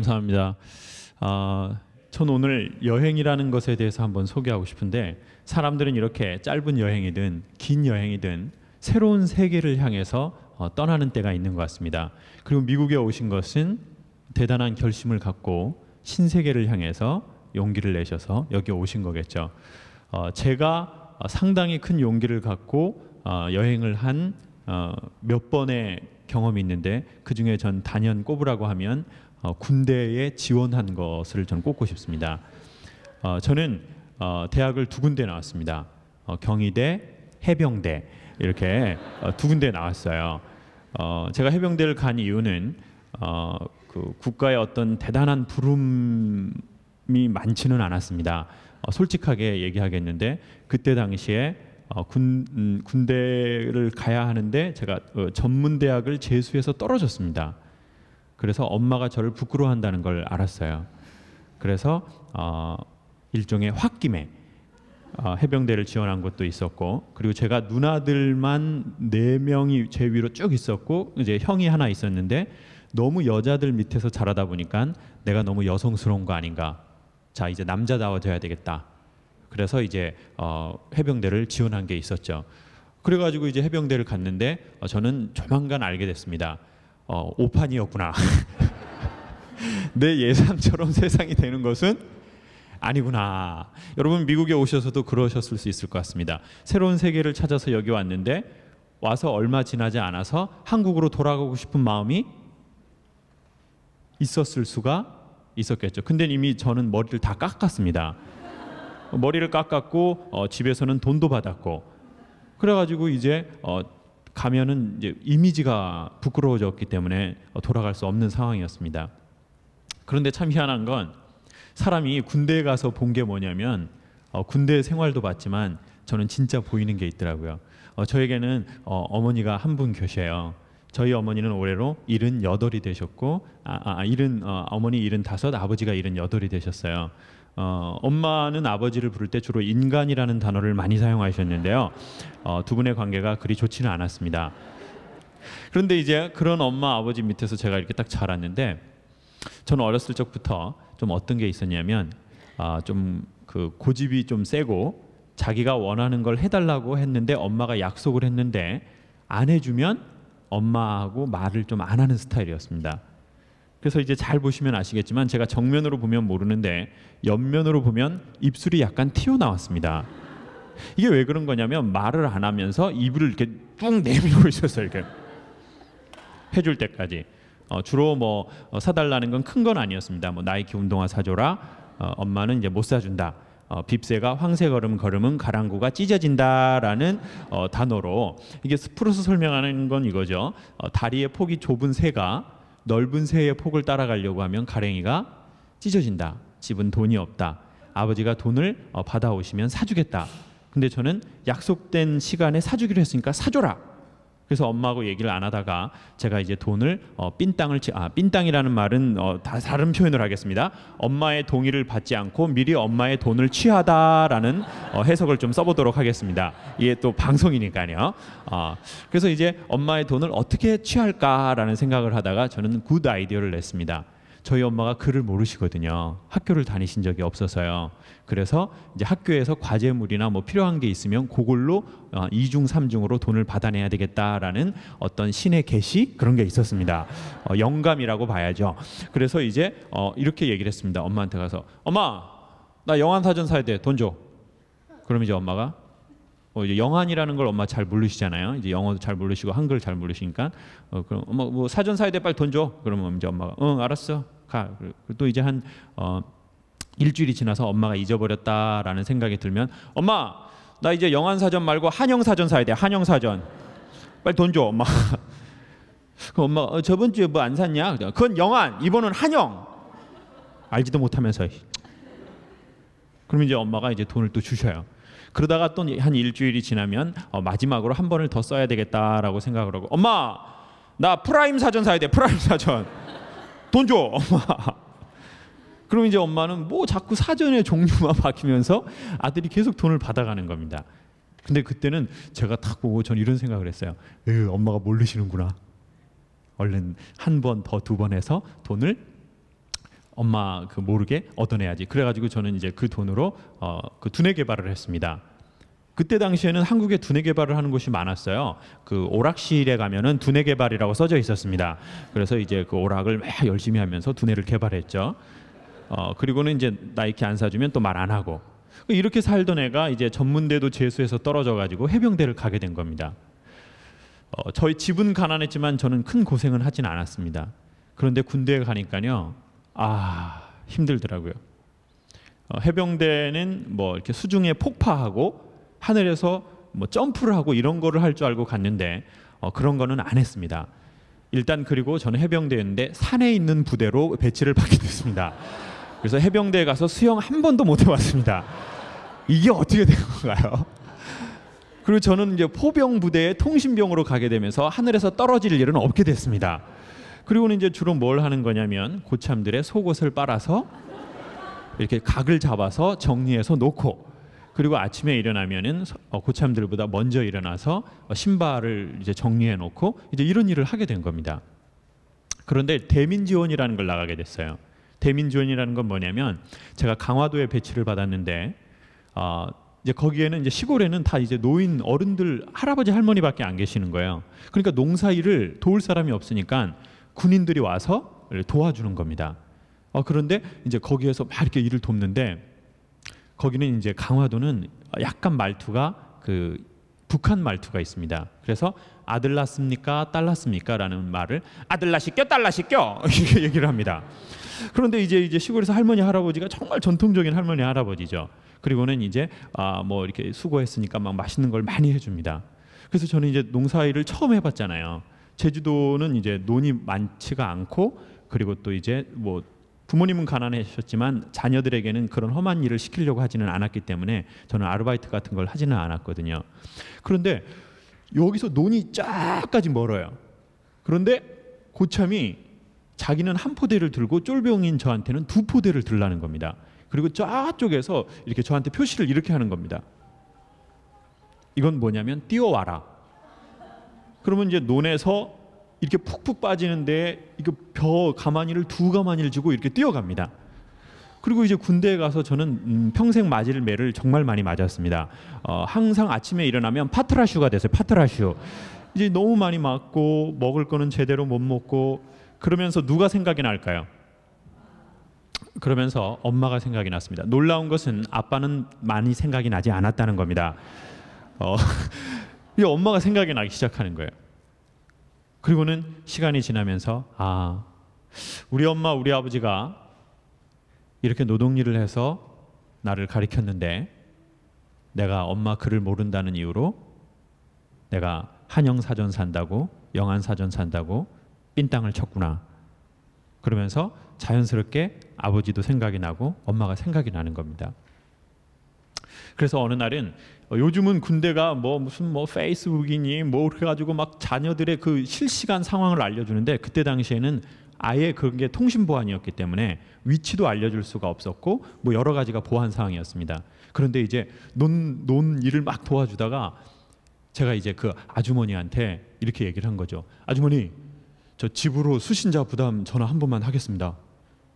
감사합니다. 어, 전 오늘 여행이라는 것에 대해서 한번 소개하고 싶은데 사람들은 이렇게 짧은 여행이든 긴 여행이든 새로운 세계를 향해서 어, 떠나는 때가 있는 것 같습니다. 그리고 미국에 오신 것은 대단한 결심을 갖고 신세계를 향해서 용기를 내셔서 여기 오신 거겠죠. 어, 제가 상당히 큰 용기를 갖고 어, 여행을 한몇 어, 번의 경험이 있는데 그 중에 전 단연 꼽으라고 하면 어, 군대에 지원한 것을 전 꼽고 싶습니다. 어, 저는 어, 대학을 두 군데 나왔습니다. 어, 경희대, 해병대 이렇게 어, 두 군데 나왔어요. 어, 제가 해병대를 간 이유는 어, 그 국가의 어떤 대단한 부름이 많지는 않았습니다. 어, 솔직하게 얘기하겠는데 그때 당시에 어, 군 음, 군대를 가야 하는데 제가 어, 전문 대학을 재수해서 떨어졌습니다. 그래서 엄마가 저를 부끄러워한다는 걸 알았어요. 그래서 어, 일종의 홧김에 어, 해병대를 지원한 것도 있었고 그리고 제가 누나들만 네 명이 제 위로 쭉 있었고 이제 형이 하나 있었는데 너무 여자들 밑에서 자라다 보니까 내가 너무 여성스러운 거 아닌가. 자 이제 남자다워져야 되겠다. 그래서 이제 어, 해병대를 지원한 게 있었죠. 그래가지고 이제 해병대를 갔는데 어, 저는 조만간 알게 됐습니다 어, 오판이었구나 내 예상처럼 세상이 되는 것은 아니구나. 여러분 미국에 오셔서도 그러셨을 수 있을 것 같습니다. 새로운 세계를 찾아서 여기 왔는데 와서 얼마 지나지 않아서 한국으로 돌아가고 싶은 마음이 있었을 수가 있었겠죠. 근데 이미 저는 머리를 다 깎았습니다. 머리를 깎았고 어, 집에서는 돈도 받았고 그래가지고 이제 어, 가면은 이제 이미지가 부끄러워졌기 때문에 어, 돌아갈 수 없는 상황이었습니다. 그런데 참 희한한 건 사람이 군대에 가서 본 게 뭐냐면 어, 군대 생활도 봤지만 저는 진짜 보이는 게 있더라고요. 어, 저에게는 어, 어머니가 한 분 계셔요. 저희 어머니는 올해로 일흔 여덟이 되셨고 아, 아 일흔 어, 어머니 일흔 다섯 아버지가 일흔 여덟이 되셨어요. 어, 엄마는 아버지를 부를 때 주로 인간이라는 단어를 많이 사용하셨는데요. 어, 두 분의 관계가 그리 좋지는 않았습니다. 그런데 이제 그런 엄마 아버지 밑에서 제가 이렇게 딱 자랐는데 저는 어렸을 적부터 좀 어떤 게 있었냐면 아, 좀 그 고집이 좀 세고 자기가 원하는 걸 해달라고 했는데 엄마가 약속을 했는데 안 해주면 엄마하고 말을 좀 안 하는 스타일이었습니다. 그래서 이제 잘 보시면 아시겠지만 제가 정면으로 보면 모르는데 옆면으로 보면 입술이 약간 튀어나왔습니다. 이게 왜 그런 거냐면 말을 안 하면서 입을 이렇게 뚝 내밀고 있었어요. 이렇게 해줄 때까지. 어, 주로 뭐 어, 사달라는 건 큰 건 아니었습니다. 뭐 나이키 운동화 사줘라. 어, 엄마는 이제 못 사준다. 어, 빕새가 황새 걸음 걸음은 가랑구가 찢어진다라는 어, 단어로 이게 스프로스 설명하는 건 이거죠. 어, 다리의 폭이 좁은 새가 넓은 새의 폭을 따라가려고 하면 가랭이가 찢어진다. 집은 돈이 없다. 아버지가 돈을 어, 받아오시면 사주겠다. 근데 저는 약속된 시간에 사주기로 했으니까 사줘라. 그래서 엄마하고 얘기를 안 하다가 제가 이제 돈을 어, 빈땅을 치, 아 빈땅이라는 말은 어, 다 다른 표현을 하겠습니다. 엄마의 동의를 받지 않고 미리 엄마의 돈을 취하다라는 어, 해석을 좀 써보도록 하겠습니다. 이게 또 방송이니까요. 어, 그래서 이제 엄마의 돈을 어떻게 취할까라는 생각을 하다가 저는 good 아이디어를 냈습니다. 저희 엄마가 글을 모르시거든요. 학교를 다니신 적이 없어서요. 그래서 이제 학교에서 과제물이나 뭐 필요한 게 있으면 그걸로 어, 이중삼중으로 돈을 받아내야 되겠다라는 어떤 신의 계시 그런 게 있었습니다. 어, 영감이라고 봐야죠. 그래서 이제 어, 이렇게 얘기를 했습니다. 엄마한테 가서 엄마 나 영한 사전 사야 돼. 돈 줘. 그럼 이제 엄마가 어, 이제 영한이라는 걸 엄마 잘 모르시잖아요. 이제 영어도 잘 모르시고 한글 잘 모르시니까 어, 그럼 엄마 뭐 사전 사야 돼 빨리 돈 줘. 그러면 이제 엄마가 응 알았어 가. 또 이제 한 어, 일주일이 지나서 엄마가 잊어버렸다라는 생각이 들면 엄마 나 이제 영한 사전 말고 한영 사전 사야 돼. 한영 사전 빨리 돈 줘 엄마. 그 엄마 어, 저번 주에 뭐 안 샀냐? 그건 영한 이번은 한영 알지도 못하면서 그럼 이제 엄마가 이제 돈을 또 주셔요. 그러다가 또 한 일주일이 지나면 어, 마지막으로 한 번을 더 써야 되겠다라고 생각을 하고 엄마 나 프라임 사전 사야 돼 프라임 사전. 돈 줘 엄마. 그럼 이제 엄마는 뭐 자꾸 사전의 종류만 바뀌면서 아들이 계속 돈을 받아가는 겁니다. 근데 그때는 제가 딱 보고 전 이런 생각을 했어요. 으, 엄마가 모르시는구나. 얼른 한 번 더 두 번 해서 돈을 엄마 그 모르게 얻어내야지. 그래가지고 저는 이제 그 돈으로 어, 그 두뇌 개발을 했습니다. 그때 당시에는 한국에 두뇌 개발을 하는 곳이 많았어요. 그 오락실에 가면은 두뇌 개발이라고 써져 있었습니다. 그래서 이제 그 오락을 매 열심히 하면서 두뇌를 개발했죠. 어 그리고는 이제 나 이렇게 안 사주면 또 말 안 하고 이렇게 살던 애가 이제 전문대도 재수해서 떨어져 가지고 해병대를 가게 된 겁니다. 어, 저희 집은 가난했지만 저는 큰 고생은 하진 않았습니다. 그런데 군대에 가니까요, 아 힘들더라고요. 어, 해병대는 뭐 이렇게 수중에 폭파하고 하늘에서 뭐 점프를 하고 이런 거를 할 줄 알고 갔는데 어, 그런 거는 안 했습니다. 일단 그리고 저는 해병대였는데 산에 있는 부대로 배치를 받게 됐습니다. 그래서 해병대에 가서 수영 한 번도 못 해봤습니다. 이게 어떻게 된 건가요? 그리고 저는 이제 포병 부대의 통신병으로 가게 되면서 하늘에서 떨어질 일은 없게 됐습니다. 그리고는 이제 주로 뭘 하는 거냐면 고참들의 속옷을 빨아서 이렇게 각을 잡아서 정리해서 놓고 그리고 아침에 일어나면은 어, 고참들보다 먼저 일어나서 어, 신발을 이제 정리해 놓고 이제 이런 일을 하게 된 겁니다. 그런데 대민 지원이라는 걸 나가게 됐어요. 대민 지원이라는 건 뭐냐면 제가 강화도에 배치를 받았는데 어, 이제 거기에는 이제 시골에는 다 이제 노인 어른들 할아버지 할머니밖에 안 계시는 거예요. 그러니까 농사 일을 도울 사람이 없으니까 군인들이 와서 도와주는 겁니다. 어, 그런데 이제 거기에서 막 이렇게 일을 돕는데 거기는 이제 강화도는 약간 말투가 그 북한 말투가 있습니다. 그래서 아들 낳습니까? 딸 낳습니까? 라는 말을 아들 낳시켜 딸 낳시켜 이렇게 얘기를 합니다. 그런데 이제 이제 시골에서 할머니 할아버지가 정말 전통적인 할머니 할아버지죠. 그리고는 이제 아 뭐 이렇게 수고했으니까 막 맛있는 걸 많이 해줍니다. 그래서 저는 이제 농사일을 처음 해봤잖아요. 제주도는 이제 논이 많지가 않고 그리고 또 이제 뭐 부모님은 가난하셨지만 자녀들에게는 그런 험한 일을 시키려고 하지는 않았기 때문에 저는 아르바이트 같은 걸 하지는 않았거든요. 그런데 여기서 논이 쫙까지 멀어요. 그런데 고참이 자기는 한 포대를 들고 쫄병인 저한테는 두 포대를 들라는 겁니다. 그리고 저쪽에서 이렇게 저한테 표시를 이렇게 하는 겁니다. 이건 뭐냐면 뛰어와라. 그러면 이제 논에서 이렇게 푹푹 빠지는데 이거 벼 가마니를 두 가마니를 쥐고 이렇게 뛰어갑니다. 그리고 이제 군대에 가서 저는 음, 평생 맞을 매를 정말 많이 맞았습니다. 어, 항상 아침에 일어나면 파트라슈가 됐어요. 파트라슈. 이제 너무 많이 맞고 먹을 거는 제대로 못 먹고 그러면서 누가 생각이 날까요? 그러면서 엄마가 생각이 났습니다. 놀라운 것은 아빠는 많이 생각이 나지 않았다는 겁니다. 어, 이 엄마가 생각이 나기 시작하는 거예요. 그리고는 시간이 지나면서 아 우리 엄마 우리 아버지가 이렇게 노동 일을 해서 나를 가리켰는데 내가 엄마 글을 모른다는 이유로 내가 한영 사전 산다고 영안 사전 산다고 빈 땅을 쳤구나. 그러면서 자연스럽게 아버지도 생각이 나고 엄마가 생각이 나는 겁니다. 그래서 어느 날은 어, 요즘은 군대가 뭐 무슨 뭐 페이스북이니 뭐 그래 가지고 막 자녀들의 그 실시간 상황을 알려주는데 그때 당시에는 아예 그런 게 통신 보안이었기 때문에 위치도 알려줄 수가 없었고 뭐 여러 가지가 보안 상황이었습니다. 그런데 이제 논, 논 일을 막 도와주다가 제가 이제 그 아주머니한테 이렇게 얘기를 한 거죠. 아주머니, 저 집으로 수신자 부담 전화 한 번만 하겠습니다.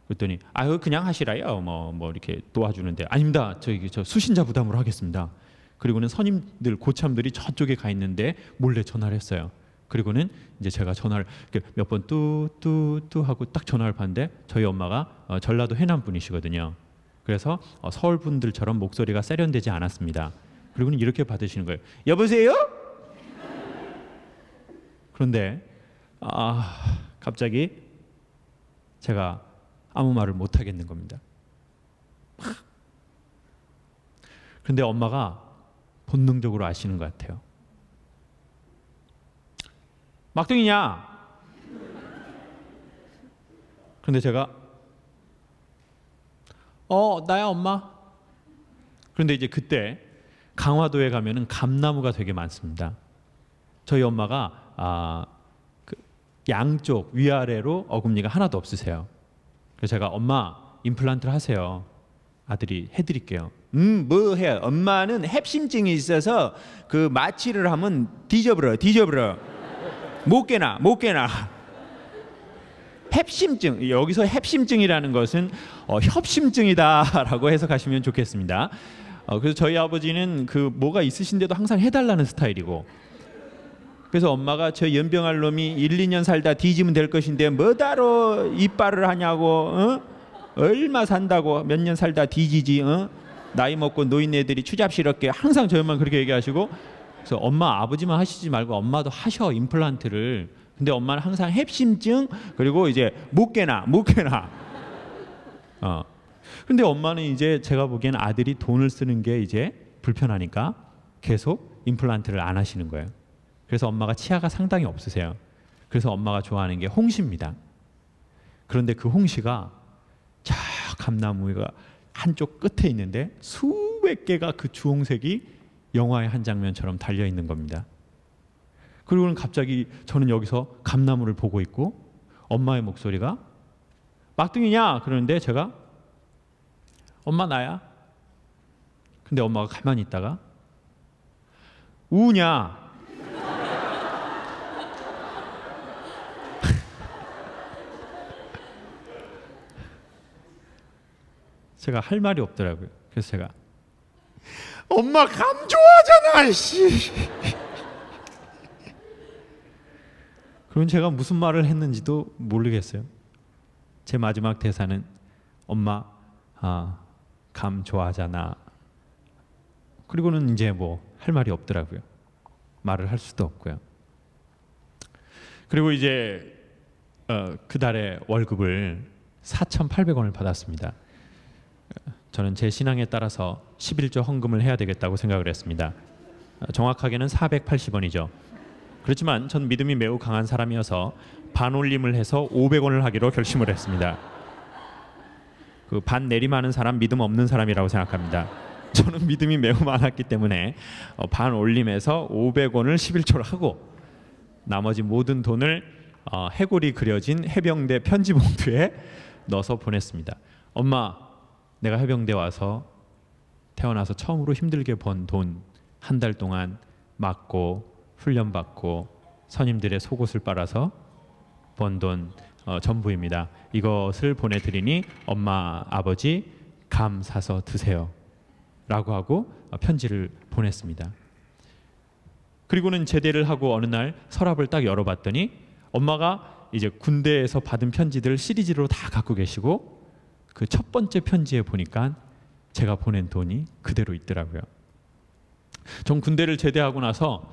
그랬더니 아유 그냥 하시라요. 뭐뭐 뭐 이렇게 도와주는데 아닙니다. 저기 저 수신자 부담으로 하겠습니다. 그리고는 선임들 고참들이 저쪽에 가 있는데 몰래 전화를 했어요. 그리고는 이제 제가 전화를 몇 번 뚜뚜뚜 하고 딱 전화를 받는데 저희 엄마가 어, 전라도 해남 분이시거든요. 그래서 어, 서울 분들처럼 목소리가 세련되지 않았습니다. 그리고는 이렇게 받으시는 거예요. 여보세요? 그런데 아 갑자기 제가 아무 말을 못 하겠는 겁니다. 그런데 엄마가 본능적으로 아시는 것 같아요. 막둥이냐? 그런데 제가 어 나야 엄마. 그런데 이제 그때 강화도에 가면은 감나무가 되게 많습니다. 저희 엄마가 아, 그 양쪽 위아래로 어금니가 하나도 없으세요. 그래서 제가 엄마 임플란트를 하세요. 아들이 해드릴게요. 음, 뭐 해? 엄마는 heb심증이 있어서 그 마취를 하면 뒤져버려, 뒤져버려. 못 깨나, 못 깨나. 협심증 여기서 협심증이라는 것은 어, 협심증이다라고 해석하시면 좋겠습니다. 어, 그래서 저희 아버지는 그 뭐가 있으신데도 항상 해달라는 스타일이고 그래서 엄마가 저 연병할 놈이 1, 2년 살다 뒤지면 될 것인데 뭐다로 이빨을 하냐고 어? 얼마 산다고 몇 년 살다 뒤지지 어? 나이 먹고 노인네들이 추잡스럽게 항상 저희만 그렇게 얘기하시고 그래서 엄마 아버지만 하시지 말고 엄마도 하셔 임플란트를 근데 엄마는 항상 협심증 그리고 이제 묵게나 묵게나 어 근데 엄마는 이제 제가 보기에는 아들이 돈을 쓰는 게 이제 불편하니까 계속 임플란트를 안 하시는 거예요 그래서 엄마가 치아가 상당히 없으세요 그래서 엄마가 좋아하는 게 홍시입니다 그런데 그 홍시가 저 감나무가 한쪽 끝에 있는데 수백 개가 그 주홍색이 영화의 한 장면처럼 달려 있는 겁니다. 그리고는 갑자기 저는 여기서 감나무를 보고 있고 엄마의 목소리가 막둥이냐 그러는데 제가 엄마 나야. 근데 엄마가 가만히 있다가 우냐 제가 할 말이 없더라고요. 그래서 제가 엄마 감 좋아하잖아, 씨. 그럼 제가 무슨 말을 했는지도 모르겠어요. 제 마지막 대사는 엄마 아, 감 좋아하잖아. 그리고는 이제 뭐 할 말이 없더라고요. 말을 할 수도 없고요. 그리고 이제 어, 그 달에 월급을 4,800원을 받았습니다. 저는 제 신앙에 따라서 11조 헌금을 해야 되겠다고 생각을 했습니다. 정확하게는 480원이죠. 그렇지만 전 믿음이 매우 강한 사람이어서 반올림을 해서 500원을 하기로 결심을 했습니다. 그 반 내림하는 사람 믿음 없는 사람이라고 생각합니다. 저는 믿음이 매우 많았기 때문에 어, 반 올림해서 500원을 11조를 하고 나머지 모든 돈을 어, 해골이 그려진 해병대 편지 봉투에 넣어서 보냈습니다. 엄마 내가 해병대 와서 태어나서 처음으로 힘들게 번 돈 한 달 동안 맞고 훈련 받고 선임들의 속옷을 빨아서 번 돈 어, 전부입니다. 이것을 보내드리니 엄마 아버지 감 사서 드세요.라고 하고 어, 편지를 보냈습니다. 그리고는 제대를 하고 어느 날 서랍을 딱 열어봤더니 엄마가 이제 군대에서 받은 편지들을 시리즈로 다 갖고 계시고 그 첫 번째 편지에 보니까 제가 보낸 돈이 그대로 있더라고요. 전 군대를 제대하고 나서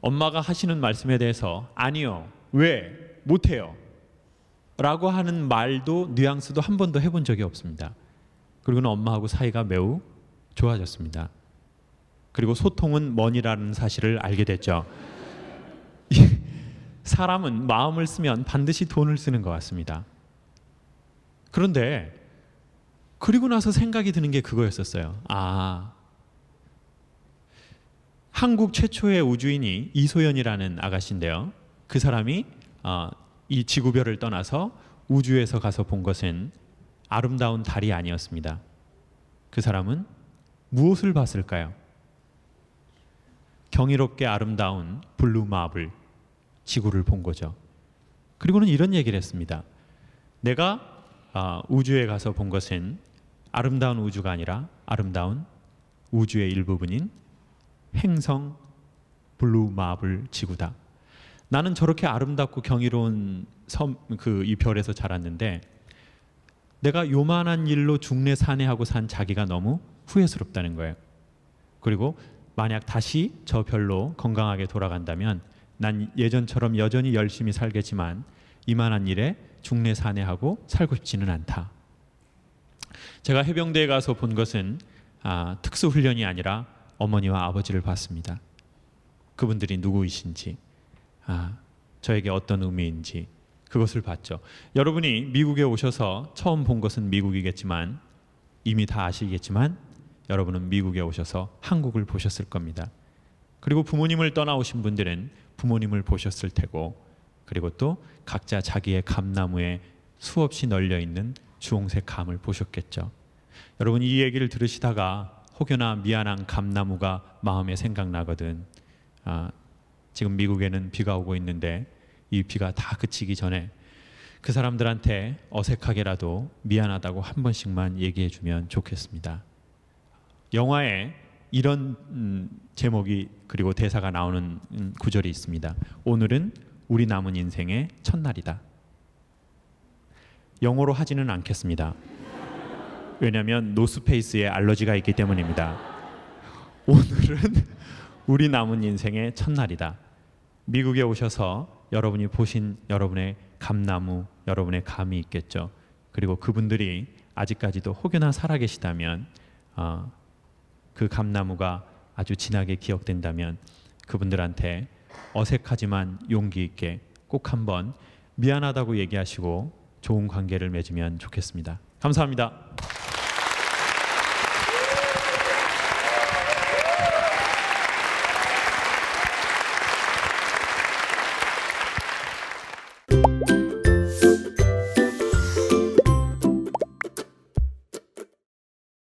엄마가 하시는 말씀에 대해서 아니요, 왜, 못해요. 라고 하는 말도 뉘앙스도 한 번도 해본 적이 없습니다. 그리고는 엄마하고 사이가 매우 좋아졌습니다. 그리고 소통은 먼이라는 사실을 알게 됐죠. 사람은 마음을 쓰면 반드시 돈을 쓰는 것 같습니다. 그런데 그리고 나서 생각이 드는 게 그거였었어요. 아, 한국 최초의 우주인이 이소연이라는 아가씨인데요. 그 사람이 어, 이 지구별을 떠나서 우주에서 가서 본 것은 아름다운 달이 아니었습니다. 그 사람은 무엇을 봤을까요? 경이롭게 아름다운 Blue Marble 지구를 본 거죠. 그리고는 이런 얘기를 했습니다. 내가 어, 우주에 가서 본 것은 아름다운 우주가 아니라 아름다운 우주의 일부분인 행성 Blue Marble 지구다. 나는 저렇게 아름답고 경이로운 섬 그 이 별에서 자랐는데 내가 요만한 일로 중내 산해하고 산 자기가 너무 후회스럽다는 거예요. 그리고 만약 다시 저 별로 건강하게 돌아간다면 난 예전처럼 여전히 열심히 살겠지만 이만한 일에 중내 산해하고 살고 싶지는 않다. 제가 해병대에 가서 본 것은 아, 특수 훈련이 아니라 어머니와 아버지를 봤습니다. 그분들이 누구이신지, 아, 저에게 어떤 의미인지 그것을 봤죠. 여러분이 미국에 오셔서 처음 본 것은 미국이겠지만 이미 다 아시겠지만 여러분은 미국에 오셔서 한국을 보셨을 겁니다. 그리고 부모님을 떠나오신 분들은 부모님을 보셨을 테고 그리고 또 각자 자기의 감나무에 수없이 널려 있는 주홍색 감을 보셨겠죠. 여러분 이 얘기를 들으시다가 혹여나 미안한 감나무가 마음에 생각나거든. 아, 지금 미국에는 비가 오고 있는데 이 비가 다 그치기 전에 그 사람들한테 어색하게라도 미안하다고 한 번씩만 얘기해 주면 좋겠습니다. 영화에 이런 음, 제목이 그리고 대사가 나오는 음, 구절이 있습니다. 오늘은 우리 남은 인생의 첫날이다. 영어로 하지는 않겠습니다. 왜냐하면 노스페이스에 알러지가 있기 때문입니다. 오늘은 우리 남은 인생의 첫날이다. 미국에 오셔서 여러분이 보신 여러분의 감나무, 여러분의 감이 있겠죠. 그리고 그분들이 아직까지도 혹여나 살아계시다면 어, 그 감나무가 아주 진하게 기억된다면 그분들한테 어색하지만 용기 있게 꼭 한번 미안하다고 얘기하시고 좋은 관계를 맺으면 좋겠습니다. 감사합니다.